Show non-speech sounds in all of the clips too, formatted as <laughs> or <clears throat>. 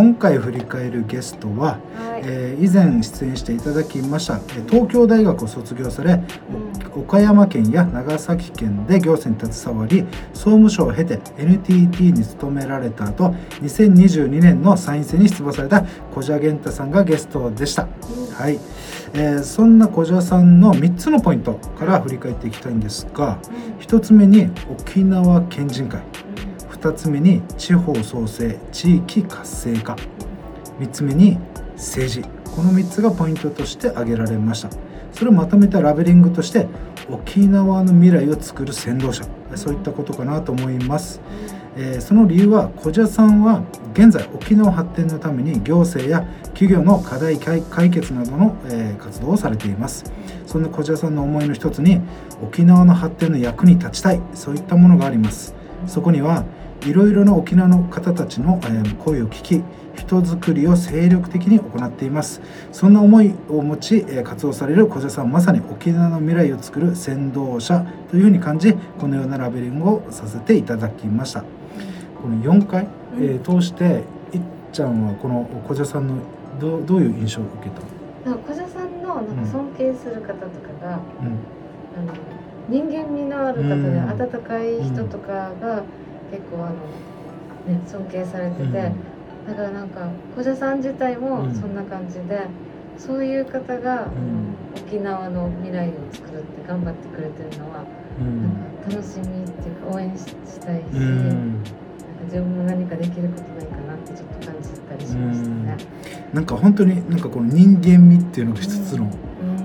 今回振り返るゲストは、はい。えー以前出演していただきましたえー東京大学を卒業されうん。お岡山県や長崎県で行政に携わり総務省を経て NTT に勤められた後2022年の参院選に出馬された小蛇源太さんがゲストでした。はい、えーそんな小蛇さんの3つのポイントから振り返っていきたいんですが1つ目に沖縄県人会2つ目に地方創生地域活性化。3つ目に政治。この3つがポイントとして挙げられました。それをまとめたラベリングとして沖縄の未来を作る先導者。そういったことかなと思います、えーその理由は小蛇さんは現在沖縄発展のために行政や企業の課題解決などの、えー活動をされています。そんな小蛇さんの思いの一つに沖縄の発展の役に立ちたい。そういったものがあります。そこにはいろいろな沖縄の方たちの、えー声を聞き人づくりを精力的に行っています。そんな思いを持ち、えー活動される小蛇さんはまさに沖縄の未来を作る先導者というふうに感じこのようなラベリングをさせていただきました。この4回、えー通していっちゃんはこの小蛇さんのどうどういう印象を受けた、小蛇さんのなんか尊敬する方とかが、うん。あの人間味のある方でうん。温かい人とかが結構あの、ね、尊敬されてて、うん。だからなんか小蛇さん自体もうん。そんな感じで、そういう方が、ん。沖縄の未来を作るって頑張ってくれてるのは、うん。なんか楽しみっていうか応援ししたいし、うん。なんか自分も何かできることないかなってちょっと感じたりしましたね。なんか本当になんかこの人間味っていうのが一つの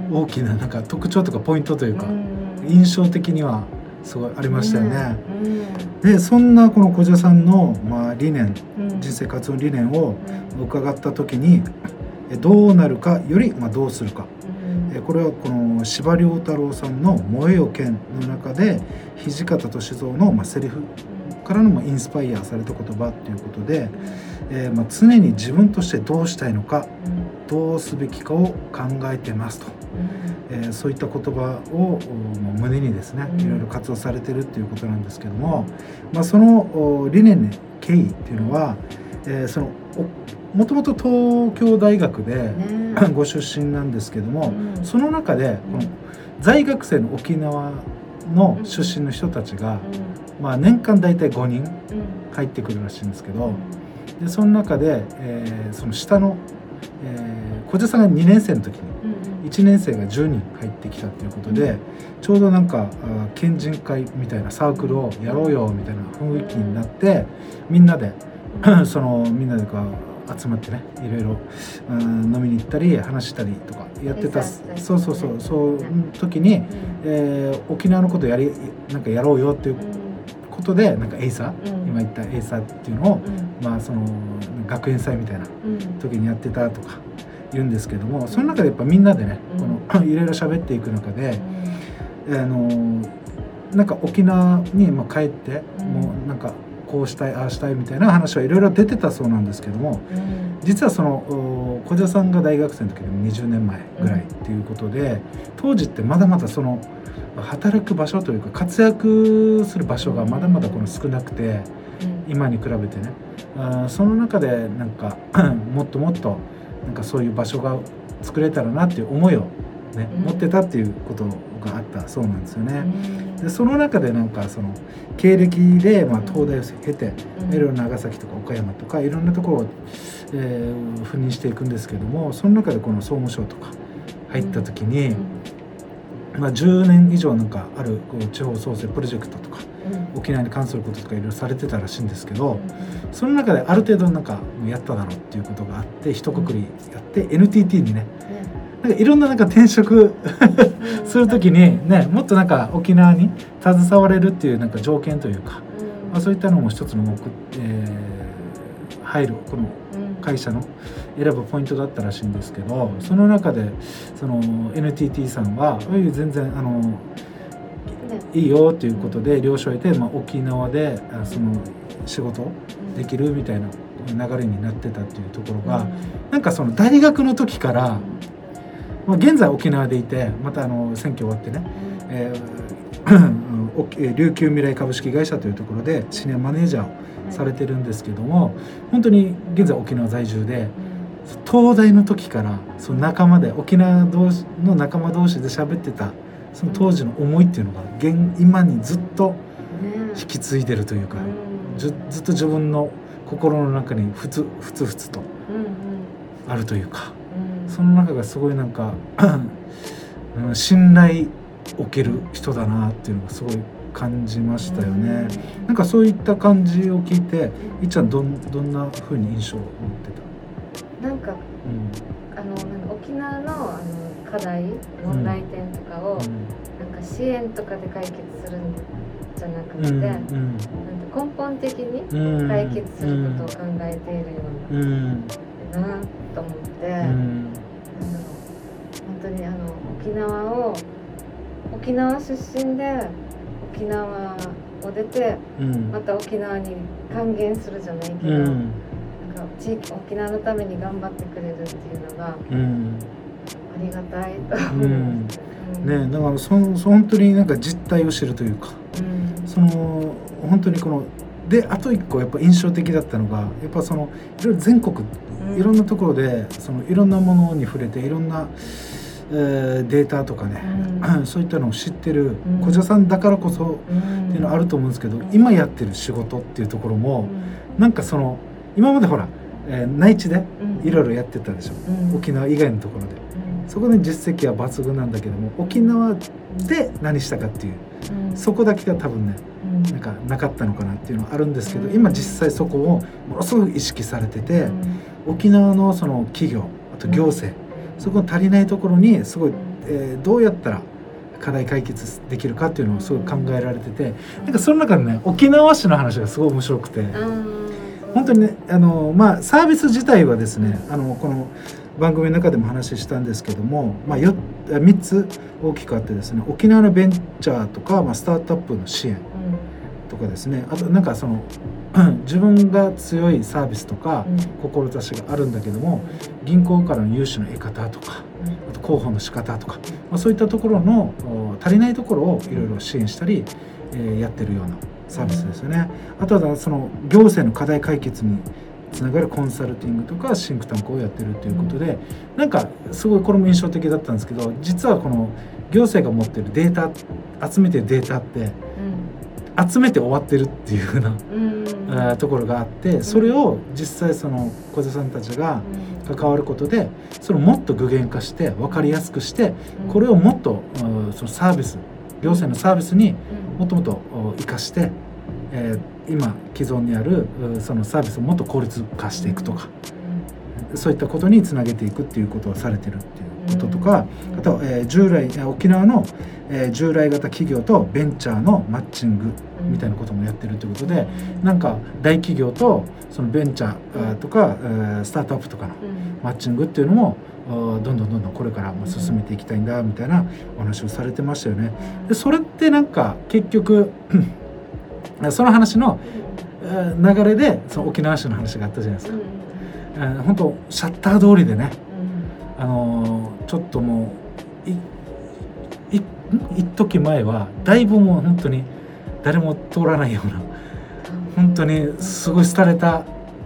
うん。大きななんか特徴とかポイントというかうん。印象的にはすごいありましたよね。うん。でそんなこの小蛇さんのまあ理念うん。人生活の理念をうん。伺った時にえどうなるかよりまあどうするか。これはこの司馬遼太郎さんの「燃えよ剣」の中で土方歳三のまあセリフからのまあインスパイアされた言葉ということで、えーまあ常に自分としてどうしたいのかどうすべきかを考えてますと、えーそういった言葉を胸にですねうん。いろいろ活動されてるっていうことなんですけども、まあ、そのお理念の経緯っていうのは、えーそのおもともと東京大学でね。<laughs> ご出身なんですけども、うん。その中でこの在学生の沖縄の出身の人たちが、まあ、年間大体5人入ってくるらしいんですけど、でその中で、えーその下の、えー小手さんが2年生の時に1年生が10人入ってきたっていうことで、うん。ちょうどなんかあ県人会みたいなサークルをやろうよみたいな雰囲気になってみんなで <clears throat> そのみんなでこう集まってねいろいろ、うん、飲みに行ったり話したりとかやってたそうそうそうそう時に、えー沖縄のことやりなんかやろうよっていうことでなんかエイサー、今言ったエイサーっていうのを、まあその学園祭みたいな時にやってたとか言うんですけどもその中でやっぱみんなでね、この <clears throat> いろいろ喋っていく中で、あのなんか沖縄にまあ帰って、うん。もうなんかこうしたいああしたいみたいな話はいろいろ出てたそうなんですけども実はそのお小田さんが大学生の時でも20年前ぐらいっていうことで、当時ってまだまだその働く場所というか活躍する場所がまだまだこの少なくて今に比べてねあーその中でなんか <clears throat> もっともっとなんかそういう場所が作れたらなっていう思いをね、うん。持ってたっていうことがあったそうなんですよね。でその中でなんかその経歴で、まあ、東大を経て、いろいろ長崎とか岡山とかいろんなところを、えー赴任していくんですけどもその中でこの総務省とか入った時に、まあ、10年以上なんかあるこう地方創生プロジェクトとか沖縄に関することとかいろいろされてたらしいんですけどその中である程度なんかもうやっただろうっていうことがあって一括りやって NTT にねなんかいろんななんか転職 <laughs> する時にねもっとなんか沖縄に携われるっていうなんか条件というか、まあ、そういったのも一つの目、えー入るこの会社の選ぶポイントだったらしいんですけどその中でその NTT さんは「全然あのいいよ」ということで了承を得て、まあ、沖縄であその仕事できるみたいな流れになってたっていうところが、なんかその大学の時から、まあ、現在沖縄でいてまたあの選挙終わってね、えー琉球未来株式会社というところでシニアマネージャーをされてるんですけども本当に現在沖縄在住で東大の時からその仲間で沖縄同士の仲間同士で喋ってたその当時の思いっていうのが現今にずっとね。引き継いでるというかうん。ずずっと自分の心の中にふつふつふつとうんあるというかうん。その中がすごいなんかうん <clears throat> 信頼おける人だなっていうのがすごい感じましたよね。なんかそういった感じを聞いていっちゃんどんどんな風に印象を持ってた、なんかうん。あのなんか沖縄のあの課題問題点とかを、なんか支援とかで解決するんじゃなくて、うん。なんか根本的にうん。解決することを考えているようんうん。うな、なと思って、うなん。だろんう本当にあの沖縄を沖縄出身で沖縄を出てうん。また沖縄に還元するじゃないけど、地域沖縄のために頑張ってくれるっていうのがうんありがたいと。思ねだからそそ本当になんか実態を知るというかうん。その本当にこのであと一個やっぱ印象的だったのがやっぱそのいろいろ全国いろんなところでそのいろんなものに触れていろんな、えーデータとかね、<clears throat> そういったのを知ってるうん。小者さんだからこそうん。っていうのはあると思うんですけど、今やってる仕事っていうところも、なんかその今までほら、えー内地でいろいろやってたでしょ、うん。沖縄以外のところで。うんそこで実績は抜群なんだけども沖縄で何したかっていううん。そこだけが多分ねうん。なんかなかったのかなっていうのはあるんですけどうん。今実際そこをものすごく意識されててうん。沖縄のその企業あと行政そこの足りないところにすごい、えーどうやったら課題解決できるかっていうのをすごい考えられててなんかその中でね沖縄市の話がすごい面白くてうん。本当にねあのまあサービス自体はですねあのこの番組の中でも話したんですけども、まあ、よ3つ大きくあってですね沖縄のベンチャーとか、まあ、スタートアップの支援とかですねあとなんかその <clears throat> 自分が強いサービスとかうん。志があるんだけども銀行からの融資の得方とかあと広報の仕方とか、まあ、そういったところのお足りないところをいろいろ支援したり、えーやってるようなサービスですよね。あとはその行政の課題解決につながるコンサルティングとかシンクタンクをやってるということで、なんかすごいこれも印象的だったんですけど実はこの行政が持ってるデータ集めてるデータって集めて終わってるっていうふうな、うん。ところがあってそれを実際その小手さんたちが関わることでそれをもっと具現化して分かりやすくしてこれをもっとうんそのサービス行政のサービスにもっともっと生かして、えー今既存にあるうんそのサービスをもっと効率化していくとかそういったことにつなげていくっていうことをされてるっていうこととかあと、えー従来えー沖縄の、えー従来型企業とベンチャーのマッチングみたいなこともやってるということでなんか大企業とそのベンチャーとか、えースタートアップとかのマッチングっていうのもどんどんどんどんこれからも進めていきたいんだみたいなお話をされてましたよね。でそれってなんか結局その話のえー流れでその沖縄市の話があったじゃないですか。えー本当シャッター通りでね、あのーちょっともう一時前はだいぶもう本当に誰も通らないような本当にすごい廃れた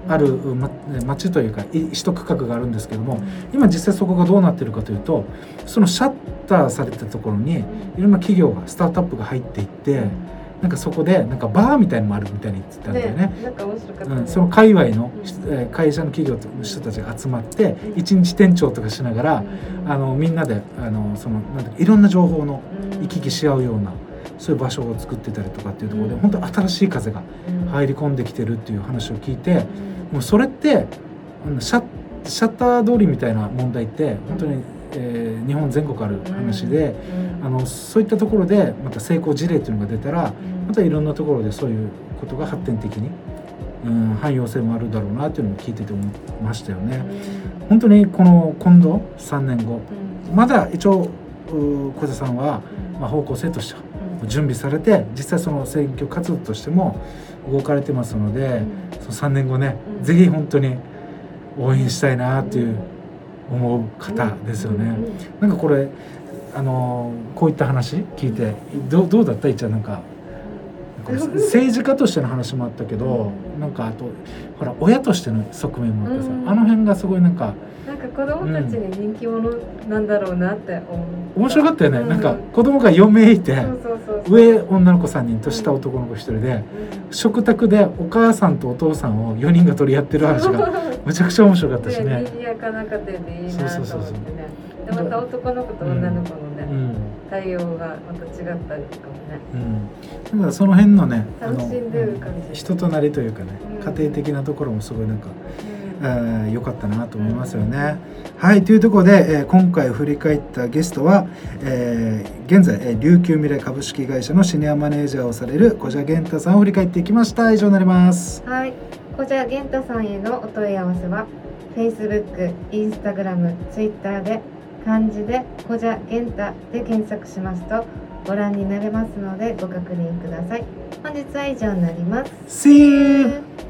あるま町というかい一区画があるんですけども今実際そこがどうなってるかというとそのシャッターされたところにいろんな企業がスタートアップが入っていってなんかそこでなんかバーみたいのもあるみたいに言ってたんだよね。その界隈の、うん。えー会社の企業の人たちが集まって一日店長とかしながらあのみんなであのそのなんていろんな情報の行き来し合うようなそういう場所を作ってたりとかっていうところでうん。本当新しい風が入り込んできてるっていう話を聞いてもうそれってシャッシャッター通りみたいな問題って本当に、えー日本全国ある話で、あのそういったところでまた成功事例っていうのが出たらまたいろんなところでそういうことが発展的に、うん、汎用性もあるだろうなっていうのも聞いてて思いましたよね。本当にこの今度3年後まだ一応う小田さんは、まあ、方向性としては準備されて実際その選挙活動としても動かれてますので、その3年後ね、うん。ぜひ本当に応援したいなっていう思う方ですよね。なんかこれあのこういった話聞いてどうどうだった？いっちゃんなんか。政治家としての話もあったけど、うん。なんかあとほら親としての側面もあってさ、うん。あの辺がすごいなんかなんか子供たちに人気者なんだろうなって思う。面白かったよね、うん。なんか子供が4名いて。上女の子3人と下男の子1人で、うん。食卓でお母さんとお父さんを4人が取り合ってる話が <laughs> むちゃくちゃ面白かったしでね。賑やかな家庭でいいなと思ってね。そうそうそう。そうでまた男の子と女の子のね、うん。対応がまた違ったりとかもね。うん、だからその辺のねあの人となりというかね、うん家庭的なところもすごいなんかうん。えー良かったなと思いますよね。はいというところで、えー今回振り返ったゲストは、えー現在、えー琉球未来株式会社のシニアマネージャーをされる小謝源太さんを振り返っていきました以上になります。はいこちら玄太さんへのお問い合わせは Facebook、Instagram、Twitter で漢字でこじゃ玄太で検索しますとご覧になれますのでご確認ください本日は以上になります See you!